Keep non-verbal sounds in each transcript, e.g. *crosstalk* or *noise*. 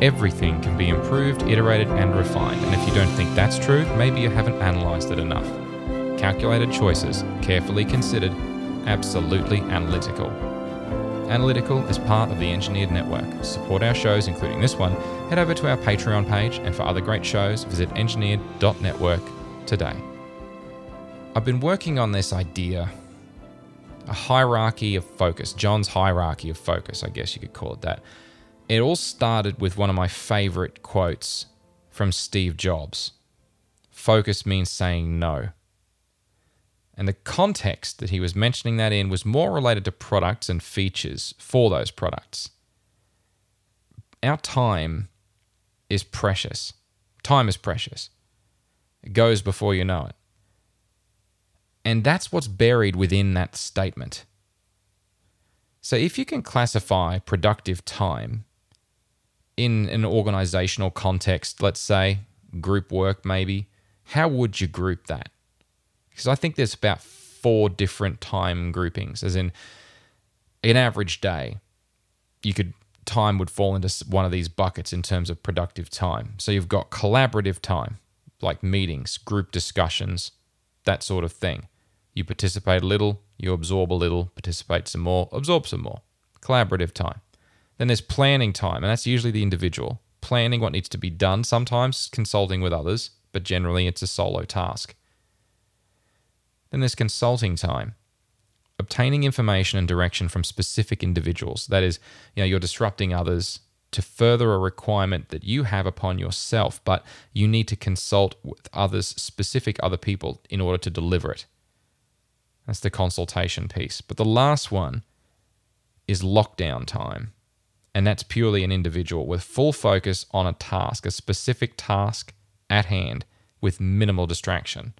everything can be improved, iterated, and refined. And if you don't think that's true, maybe you haven't analyzed it enough. Calculated choices, carefully considered, absolutely analytical. Analytical is part of the Engineered Network. Support our shows, including this one, head over to our Patreon page, and for other great shows, visit engineered.network today. I've been working on this idea a hierarchy of focus, John's hierarchy of focus, I guess you could call it that. It all started with one of my favorite quotes from Steve Jobs Focus means saying no. And the context that he was mentioning that in was more related to products and features for those products. Our time is precious. Time is precious. It goes before you know it. And that's what's buried within that statement. So if you can classify productive time in an organizational context, let's say group work maybe, how would you group that? Because I think there's about four different time groupings, as in an average day, you could time would fall into one of these buckets in terms of productive time. So you've got collaborative time, like meetings, group discussions, that sort of thing. You participate a little, you absorb a little, participate some more, absorb some more. Collaborative time. Then there's planning time, and that's usually the individual. Planning what needs to be done, sometimes consulting with others, but generally it's a solo task. Then there's consulting time. Obtaining information and direction from specific individuals. That is, you know, you're disrupting others to further a requirement that you have upon yourself, but you need to consult with others, specific other people, in order to deliver it. That's the consultation piece. But the last one is lockdown time. And that's purely an individual with full focus on a task, a specific task at hand with minimal distraction.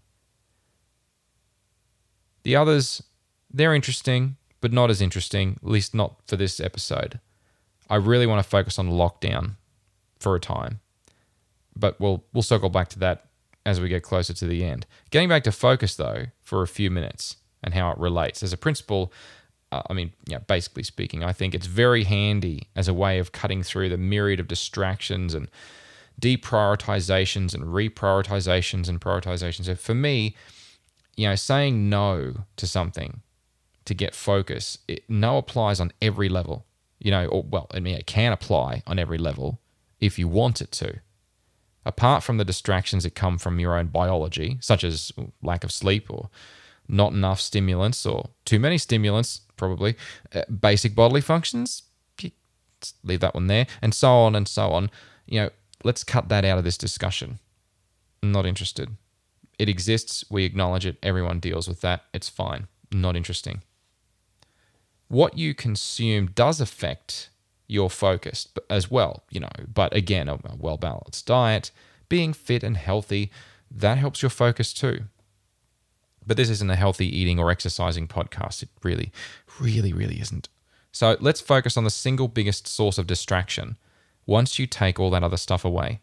The others, they're interesting, but not as interesting, at least not for this episode. I really want to focus on lockdown for a time. But we'll we'll circle back to that as we get closer to the end. Getting back to focus though for a few minutes and how it relates. As a principle, uh, I mean, yeah, basically speaking, I think it's very handy as a way of cutting through the myriad of distractions and deprioritizations and reprioritizations and prioritizations. So for me, you know, saying no to something to get focus, it, no applies on every level. You know, or well, I mean, it can apply on every level if you want it to. Apart from the distractions that come from your own biology, such as lack of sleep or not enough stimulants or too many stimulants, probably, uh, basic bodily functions, leave that one there, and so on and so on. You know, let's cut that out of this discussion. I'm not interested. It exists. We acknowledge it. Everyone deals with that. It's fine. Not interesting. What you consume does affect your focus as well, you know, but again, a well balanced diet, being fit and healthy, that helps your focus too. But this isn't a healthy eating or exercising podcast. It really, really, really isn't. So let's focus on the single biggest source of distraction once you take all that other stuff away.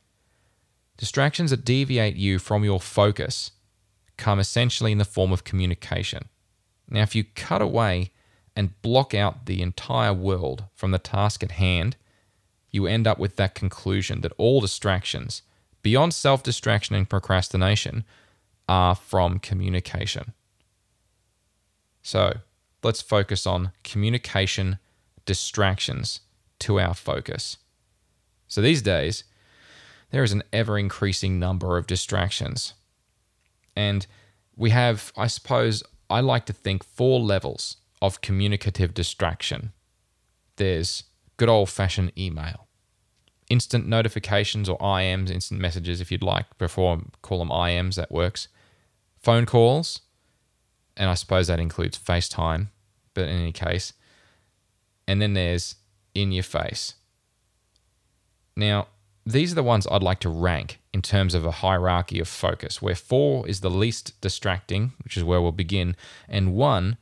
Distractions that deviate you from your focus come essentially in the form of communication. Now, if you cut away and block out the entire world from the task at hand, you end up with that conclusion that all distractions, beyond self distraction and procrastination, are from communication. So let's focus on communication distractions to our focus. So these days, there is an ever increasing number of distractions. And we have, I suppose, I like to think four levels of communicative distraction. There's good old fashioned email, instant notifications or IMs, instant messages if you'd like, before call them IMs, that works phone calls, and I suppose that includes FaceTime, but in any case. And then there's in your face. Now, these are the ones I'd like to rank in terms of a hierarchy of focus, where four is the least distracting, which is where we'll begin, and one,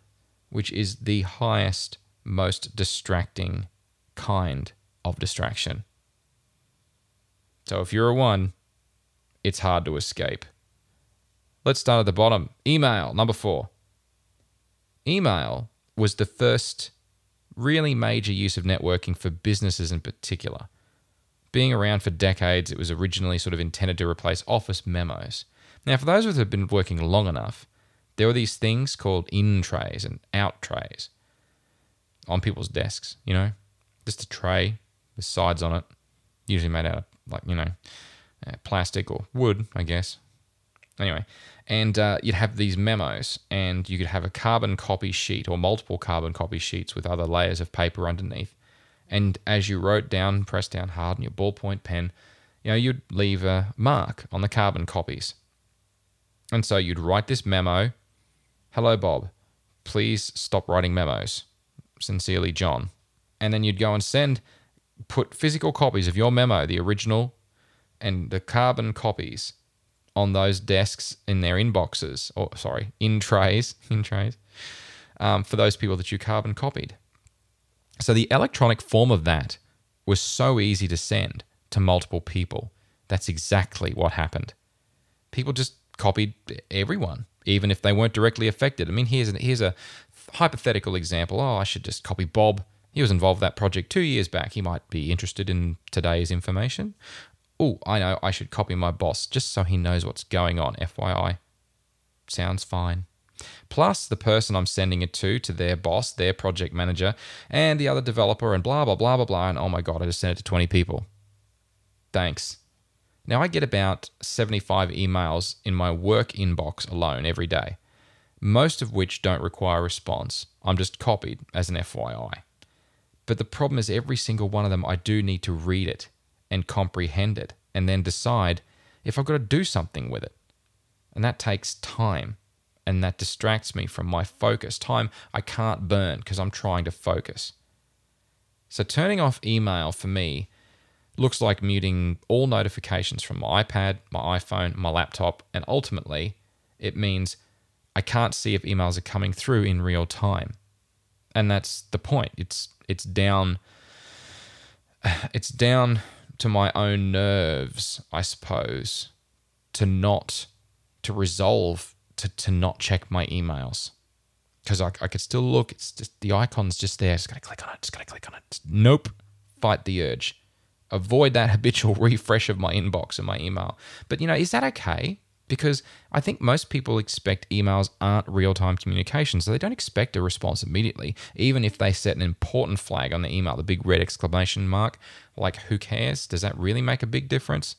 which is the highest, most distracting kind of distraction. So if you're a one, it's hard to escape. Let's start at the bottom. Email, number four. Email was the first really major use of networking for businesses in particular. being around for decades, it was originally sort of intended to replace office memos. Now, for those of us who have been working long enough, there were these things called in trays and out trays on people's desks, you know, just a tray with sides on it, usually made out of, like, you know, uh, plastic or wood, I guess. Anyway, and uh, you'd have these memos, and you could have a carbon copy sheet or multiple carbon copy sheets with other layers of paper underneath. And as you wrote down, press down hard on your ballpoint pen, you know, you'd leave a mark on the carbon copies. And so you'd write this memo Hello, Bob. Please stop writing memos. Sincerely, John. And then you'd go and send, put physical copies of your memo, the original and the carbon copies on those desks in their inboxes, or sorry, in trays, *laughs* in trays, um, for those people that you carbon copied. So the electronic form of that was so easy to send to multiple people. That's exactly what happened. People just copied everyone, even if they weren't directly affected. I mean, here's a, here's a hypothetical example. Oh, I should just copy Bob. He was involved in that project two years back. He might be interested in today's information oh, I know, I should copy my boss just so he knows what's going on. FYI. Sounds fine. Plus, the person I'm sending it to, to their boss, their project manager, and the other developer, and blah, blah, blah, blah, blah. And oh my God, I just sent it to 20 people. Thanks. Now, I get about 75 emails in my work inbox alone every day, most of which don't require response. I'm just copied as an FYI. But the problem is, every single one of them, I do need to read it and comprehend it and then decide if I've got to do something with it. And that takes time and that distracts me from my focus. Time I can't burn because I'm trying to focus. So turning off email for me looks like muting all notifications from my iPad, my iPhone, my laptop, and ultimately it means I can't see if emails are coming through in real time. And that's the point. It's it's down *sighs* it's down to my own nerves, I suppose, to not to resolve to to not check my emails because I, I could still look. It's just the icon's just there. Just gotta click on it. Just gotta click on it. Nope. Fight the urge. Avoid that habitual *laughs* refresh of my inbox and my email. But you know, is that okay? Because I think most people expect emails aren't real time communication. So they don't expect a response immediately, even if they set an important flag on the email, the big red exclamation mark. Like, who cares? Does that really make a big difference?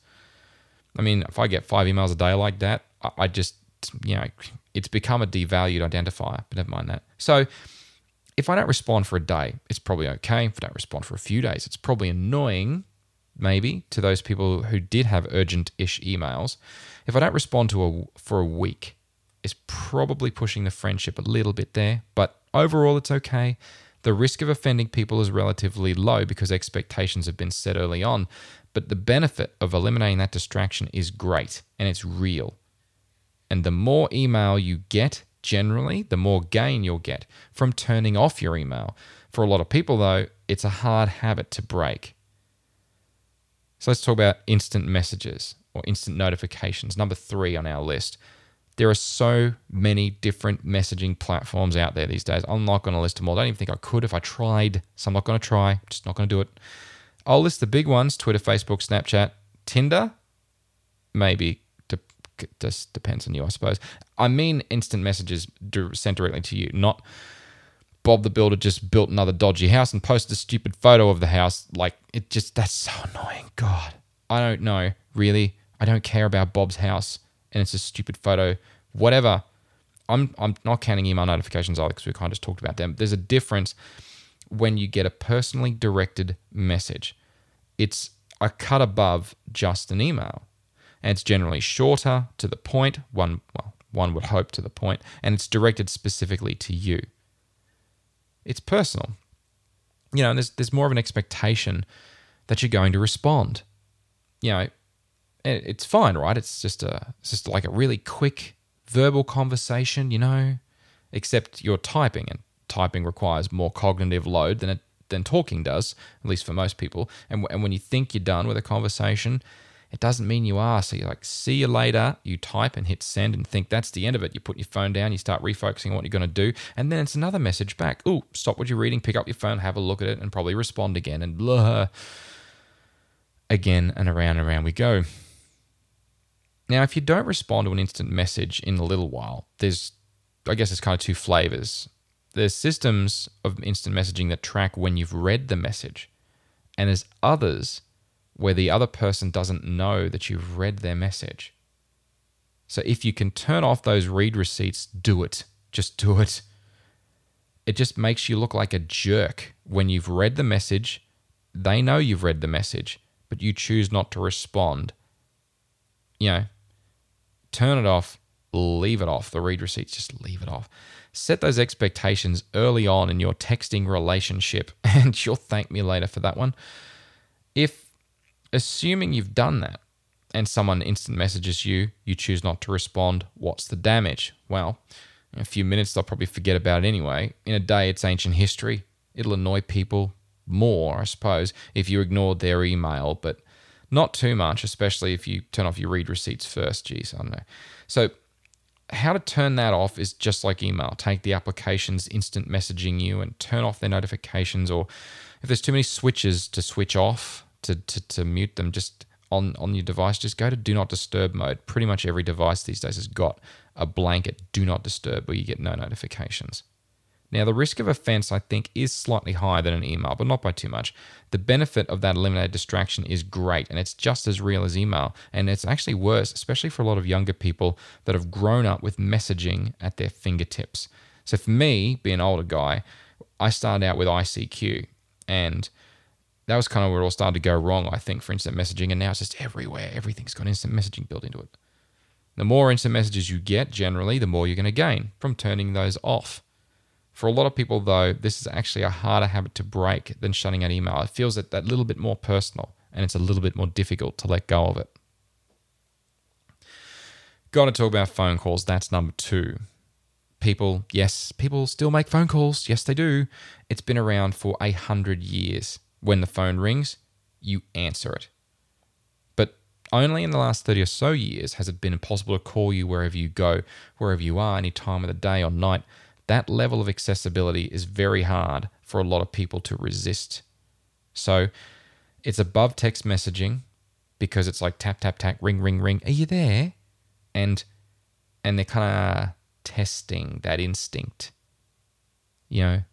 I mean, if I get five emails a day like that, I just, you know, it's become a devalued identifier, but never mind that. So, if I don't respond for a day, it's probably okay. If I don't respond for a few days, it's probably annoying, maybe, to those people who did have urgent ish emails. If I don't respond to a for a week, it's probably pushing the friendship a little bit there, but overall it's okay. The risk of offending people is relatively low because expectations have been set early on, but the benefit of eliminating that distraction is great and it's real. And the more email you get, generally, the more gain you'll get from turning off your email. For a lot of people, though, it's a hard habit to break. So let's talk about instant messages or instant notifications. Number three on our list. There are so many different messaging platforms out there these days. I'm not going to list them all. I don't even think I could if I tried. So I'm not going to try. I'm just not going to do it. I'll list the big ones Twitter, Facebook, Snapchat, Tinder, maybe. Just depends on you, I suppose. I mean, instant messages sent directly to you, not Bob the Builder just built another dodgy house and posted a stupid photo of the house. Like, it just, that's so annoying. God, I don't know, really. I don't care about Bob's house and it's a stupid photo, whatever. I'm I'm not counting email notifications either because we kind of just talked about them. There's a difference when you get a personally directed message. It's a cut above just an email. And it's generally shorter, to the point, one well, one would hope to the point, and it's directed specifically to you. It's personal. You know, there's there's more of an expectation that you're going to respond. You know, it's fine, right? It's just a it's just like a really quick verbal conversation, you know, except you're typing and typing requires more cognitive load than it than talking does, at least for most people. And, and when you think you're done with a conversation, it doesn't mean you are. So you're like, see you later. You type and hit send and think that's the end of it. You put your phone down, you start refocusing on what you're going to do, and then it's another message back. Oh, stop what you're reading, pick up your phone, have a look at it, and probably respond again. And blah again and around and around we go. Now, if you don't respond to an instant message in a little while, there's, I guess, it's kind of two flavors. There's systems of instant messaging that track when you've read the message, and there's others where the other person doesn't know that you've read their message. So if you can turn off those read receipts, do it. Just do it. It just makes you look like a jerk when you've read the message. They know you've read the message, but you choose not to respond. You know, turn it off, leave it off. The read receipts, just leave it off. Set those expectations early on in your texting relationship, *laughs* and you'll thank me later for that one. If, assuming you've done that, and someone instant messages you, you choose not to respond, what's the damage? Well, in a few minutes, they'll probably forget about it anyway. In a day, it's ancient history. It'll annoy people more, I suppose, if you ignored their email, but not too much, especially if you turn off your read receipts first. Geez, I don't know. So, how to turn that off is just like email. Take the applications instant messaging you and turn off their notifications, or if there's too many switches to switch off, to, to, to mute them, just on, on your device, just go to do not disturb mode. Pretty much every device these days has got a blanket do not disturb where you get no notifications. Now, the risk of offense, I think, is slightly higher than an email, but not by too much. The benefit of that eliminated distraction is great, and it's just as real as email. And it's actually worse, especially for a lot of younger people that have grown up with messaging at their fingertips. So, for me, being an older guy, I started out with ICQ, and that was kind of where it all started to go wrong, I think, for instant messaging. And now it's just everywhere. Everything's got instant messaging built into it. The more instant messages you get, generally, the more you're going to gain from turning those off. For a lot of people, though, this is actually a harder habit to break than shutting out email. It feels that, that little bit more personal and it's a little bit more difficult to let go of it. Got to talk about phone calls. That's number two. People, yes, people still make phone calls. Yes, they do. It's been around for a hundred years. When the phone rings, you answer it. But only in the last 30 or so years has it been impossible to call you wherever you go, wherever you are, any time of the day or night. That level of accessibility is very hard for a lot of people to resist. So it's above text messaging because it's like tap, tap, tap, ring, ring, ring. Are you there? And and they're kind of testing that instinct. You know,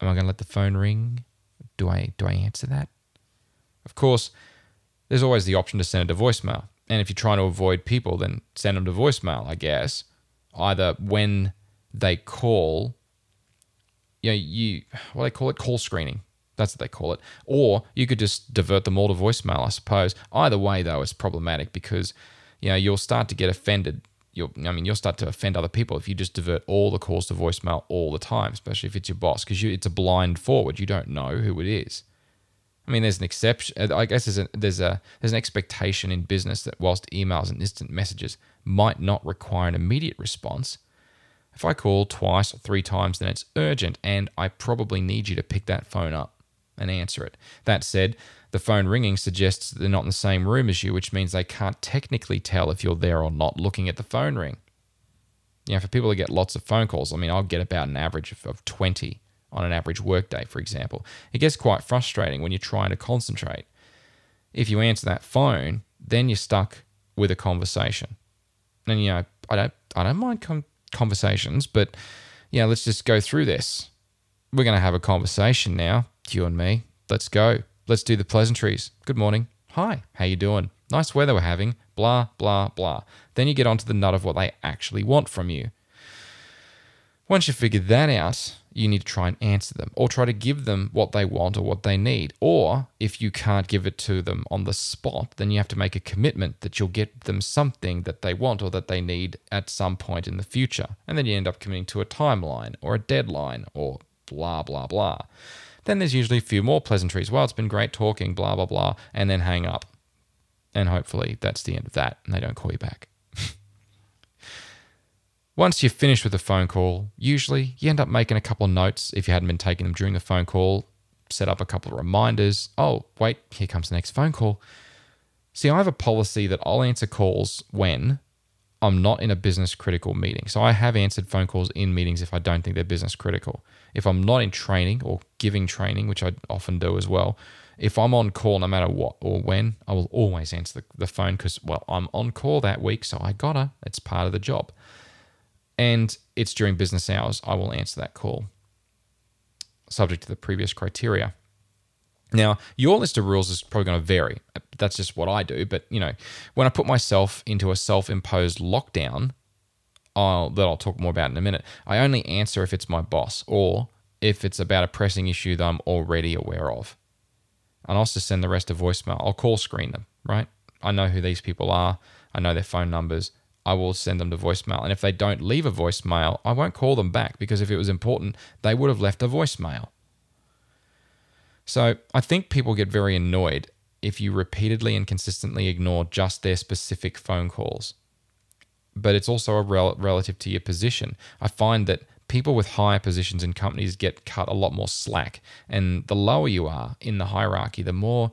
am I going to let the phone ring? Do I do I answer that? Of course, there's always the option to send it to voicemail. And if you're trying to avoid people, then send them to voicemail, I guess. Either when they call, you know, you what they call it, call screening. That's what they call it. Or you could just divert them all to voicemail, I suppose. Either way, though, it's problematic because you know you'll start to get offended you'll I mean you'll start to offend other people if you just divert all the calls to voicemail all the time, especially if it's your boss, because it's a blind forward. You don't know who it is. I mean, there's an exception. Uh, I guess there's a, there's a there's an expectation in business that whilst emails and instant messages might not require an immediate response, if I call twice or three times, then it's urgent, and I probably need you to pick that phone up and answer it. That said, the phone ringing suggests that they're not in the same room as you, which means they can't technically tell if you're there or not looking at the phone ring. You know, for people to get lots of phone calls, I mean, I'll get about an average of, of 20 on an average workday, for example. It gets quite frustrating when you're trying to concentrate. If you answer that phone, then you're stuck with a conversation. And you know, I don't, I don't mind com- conversations, but yeah, let's just go through this. We're going to have a conversation now, you and me. Let's go. Let's do the pleasantries. Good morning. Hi, how you doing? Nice weather we're having. Blah, blah, blah. Then you get onto the nut of what they actually want from you. Once you figure that out, you need to try and answer them or try to give them what they want or what they need. Or if you can't give it to them on the spot, then you have to make a commitment that you'll get them something that they want or that they need at some point in the future. And then you end up committing to a timeline or a deadline or blah, blah, blah. Then there's usually a few more pleasantries. Well, it's been great talking, blah, blah, blah, and then hang up. And hopefully that's the end of that and they don't call you back. *laughs* Once you're finished with the phone call, usually you end up making a couple of notes if you hadn't been taking them during the phone call, set up a couple of reminders. Oh, wait, here comes the next phone call. See, I have a policy that I'll answer calls when I'm not in a business critical meeting. So I have answered phone calls in meetings if I don't think they're business critical. If I'm not in training or giving training, which I often do as well, if I'm on call, no matter what or when, I will always answer the, the phone because, well, I'm on call that week, so I gotta. It's part of the job. And it's during business hours, I will answer that call, subject to the previous criteria. Now, your list of rules is probably going to vary. That's just what I do. But, you know, when I put myself into a self imposed lockdown, I'll, that I'll talk more about in a minute, I only answer if it's my boss or if it's about a pressing issue that I'm already aware of. And I'll just send the rest of voicemail. I'll call screen them, right? I know who these people are. I know their phone numbers. I will send them to voicemail. And if they don't leave a voicemail, I won't call them back because if it was important, they would have left a voicemail. So I think people get very annoyed if you repeatedly and consistently ignore just their specific phone calls. But it's also a rel- relative to your position. I find that people with higher positions in companies get cut a lot more slack. And the lower you are in the hierarchy, the more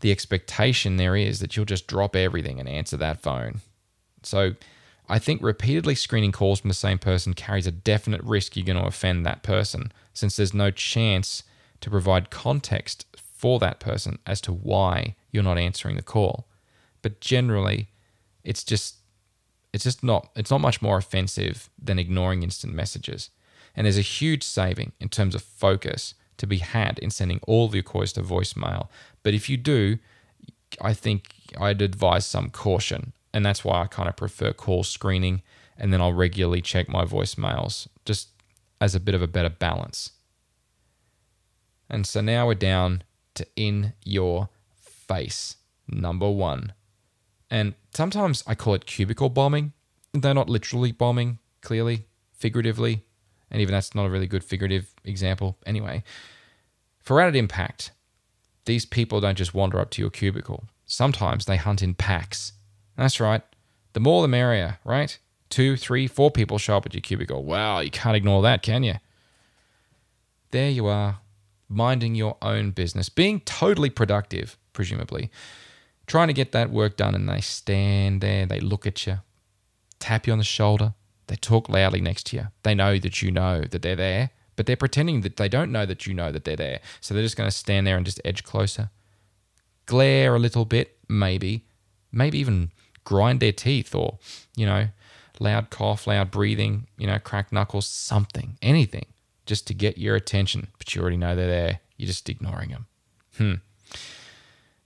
the expectation there is that you'll just drop everything and answer that phone. So I think repeatedly screening calls from the same person carries a definite risk you're going to offend that person, since there's no chance to provide context for that person as to why you're not answering the call. But generally, it's just it's just not it's not much more offensive than ignoring instant messages. And there's a huge saving in terms of focus to be had in sending all of your calls to voicemail. But if you do, I think I'd advise some caution. And that's why I kind of prefer call screening and then I'll regularly check my voicemails just as a bit of a better balance. And so now we're down to in your face, number one. And sometimes I call it cubicle bombing. They're not literally bombing, clearly, figuratively. And even that's not a really good figurative example. Anyway, for added impact, these people don't just wander up to your cubicle. Sometimes they hunt in packs. That's right. The more the merrier, right? Two, three, four people show up at your cubicle. Wow, you can't ignore that, can you? There you are, minding your own business, being totally productive, presumably, trying to get that work done, and they stand there, they look at you, tap you on the shoulder, they talk loudly next to you. They know that you know that they're there, but they're pretending that they don't know that you know that they're there. So they're just going to stand there and just edge closer, glare a little bit, maybe, maybe even grind their teeth or, you know, loud cough, loud breathing, you know, crack knuckles, something, anything just to get your attention, but you already know they're there. You're just ignoring them. Hmm.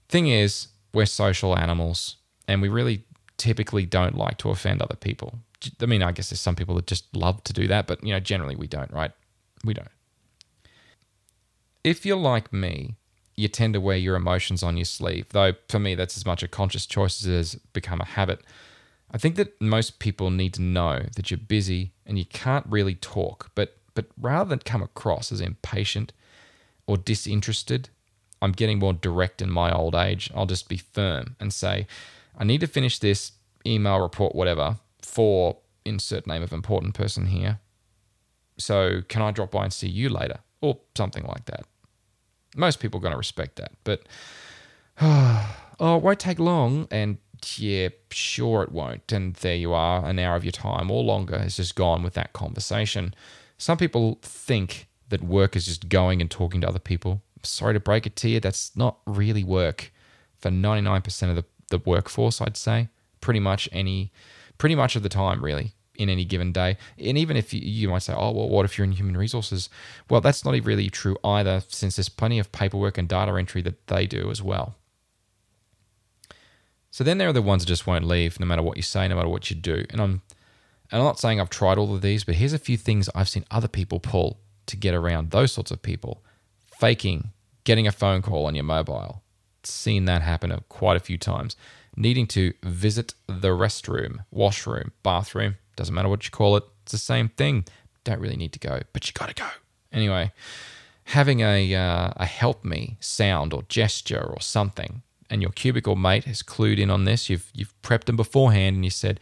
Thing is, we're social animals and we really typically don't like to offend other people. I mean, I guess there's some people that just love to do that, but you know, generally we don't, right? We don't. If you're like me, you tend to wear your emotions on your sleeve, though for me, that's as much a conscious choice as it has become a habit. I think that most people need to know that you're busy and you can't really talk, but but rather than come across as impatient or disinterested, I'm getting more direct in my old age. I'll just be firm and say, I need to finish this email report, whatever, for insert name of important person here. So can I drop by and see you later? Or something like that. Most people are going to respect that. But, *sighs* oh, it won't take long. And yeah, sure it won't. And there you are, an hour of your time or longer has just gone with that conversation. Some people think that work is just going and talking to other people. Sorry to break it to you, that's not really work for 99% of the, the workforce, I'd say. Pretty much any, pretty much of the time, really, in any given day. And even if you, you might say, oh, well, what if you're in human resources? Well, that's not really true either, since there's plenty of paperwork and data entry that they do as well. So then there are the ones that just won't leave, no matter what you say, no matter what you do. And I'm and I'm not saying I've tried all of these, but here's a few things I've seen other people pull to get around those sorts of people. Faking getting a phone call on your mobile. Seen that happen quite a few times. Needing to visit the restroom, washroom, bathroom, doesn't matter what you call it, it's the same thing. Don't really need to go, but you gotta go. Anyway, having a, uh, a help me sound or gesture or something, and your cubicle mate has clued in on this, you've, you've prepped them beforehand and you said,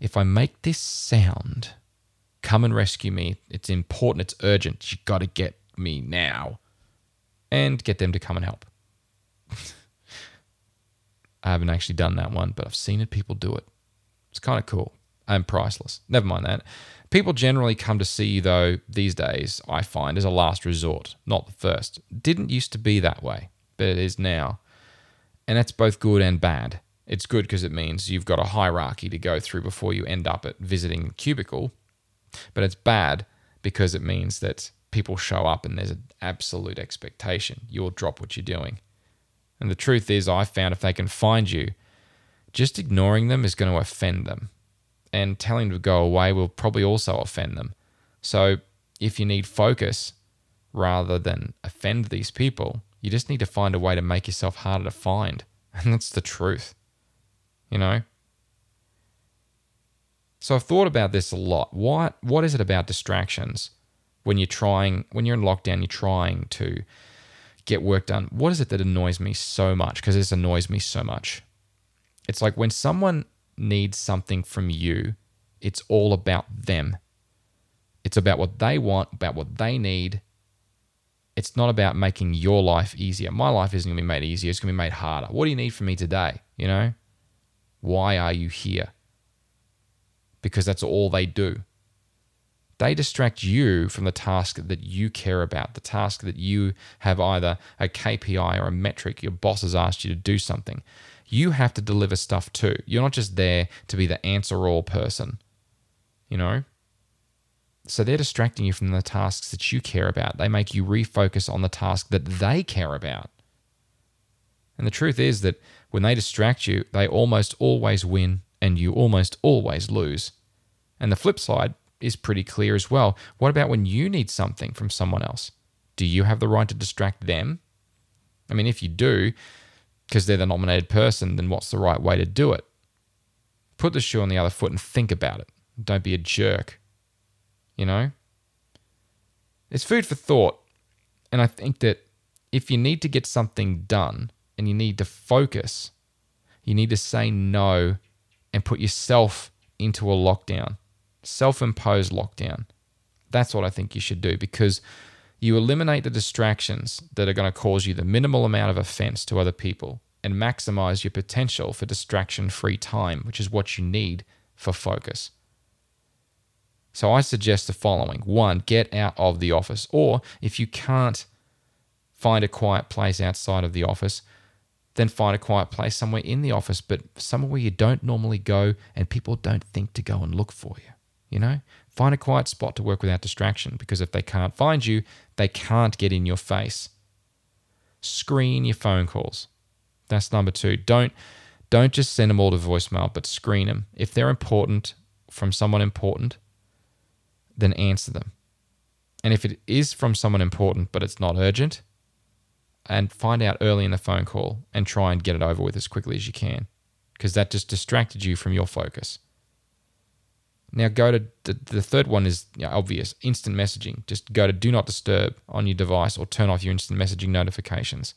if I make this sound, come and rescue me. It's important, it's urgent. You got to get me now. And get them to come and help. *laughs* I haven't actually done that one, but I've seen it people do it. It's kind of cool and priceless. Never mind that. People generally come to see you, though, these days, I find, as a last resort, not the first. Didn't used to be that way. but it is now. And that's both good and bad. It's good because it means you've got a hierarchy to go through before you end up at visiting cubicle. But it's bad because it means that people show up and there's an absolute expectation. You'll drop what you're doing. And the truth is, I found if they can find you, just ignoring them is going to offend them. And telling them to go away will probably also offend them. So if you need focus rather than offend these people, you just need to find a way to make yourself harder to find. *laughs* And that's the truth. You know? So I've thought about this a lot. What what is it about distractions when you're trying when you're in lockdown, you're trying to get work done? What is it that annoys me so much? Because this annoys me so much. It's like when someone needs something from you, it's all about them. It's about what they want, about what they need. It's not about making your life easier. My life isn't going to be made easier, it's going to be made harder. What do you need from me today? You know? Why are you here? Because that's all they do. They distract you from the task that you care about, the task that you have either a KPI or a metric. Your boss has asked you to do something. You have to deliver stuff too. You're not just there to be the answer all person, you know? So they're distracting you from the tasks that you care about. They make you refocus on the task that they care about. And the truth is that when they distract you, they almost always win and you almost always lose. And the flip side is pretty clear as well. What about when you need something from someone else? Do you have the right to distract them? I mean, if you do, because they're the nominated person, then what's the right way to do it? Put the shoe on the other foot and think about it. Don't be a jerk. You know? It's food for thought. And I think that if you need to get something done and you need to focus, you need to say no and put yourself into a lockdown, self imposed lockdown. That's what I think you should do because you eliminate the distractions that are going to cause you the minimal amount of offense to other people and maximize your potential for distraction free time, which is what you need for focus. So I suggest the following one, get out of the office. Or if you can't find a quiet place outside of the office, then find a quiet place somewhere in the office, but somewhere where you don't normally go and people don't think to go and look for you. You know, find a quiet spot to work without distraction because if they can't find you, they can't get in your face. Screen your phone calls. That's number two. Don't don't just send them all to voicemail, but screen them. If they're important from someone important, then answer them. And if it is from someone important but it's not urgent, and find out early in the phone call and try and get it over with as quickly as you can because that just distracted you from your focus. Now go to the, third one is you know, obvious instant messaging. Just go to do not disturb on your device or turn off your instant messaging notifications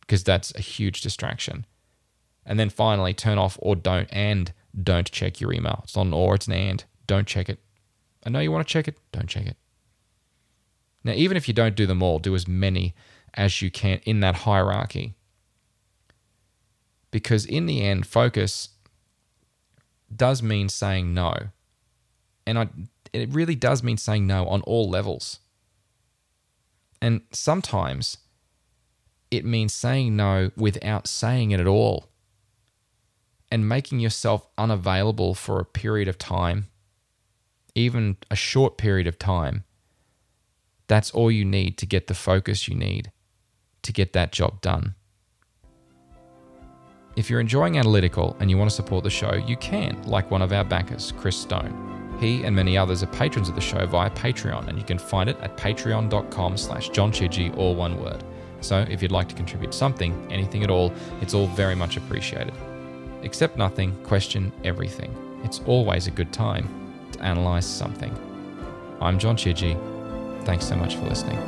because that's a huge distraction. And then finally, turn off or don't and don't check your email. It's not an or, it's an and. Don't check it. I know you want to check it, don't check it. Now, even if you don't do them all, do as many as you can in that hierarchy. Because in the end, focus does mean saying no. And I, it really does mean saying no on all levels. And sometimes it means saying no without saying it at all and making yourself unavailable for a period of time, even a short period of time. That's all you need to get the focus you need to get that job done. If you're enjoying Analytical and you want to support the show, you can, like one of our backers, Chris Stone. He and many others are patrons of the show via Patreon, and you can find it at patreon.com slash johnchidgey, all one word. So if you'd like to contribute something, anything at all, it's all very much appreciated. Accept nothing, question everything. It's always a good time to analyze something. I'm John Chidgey. Thanks so much for listening.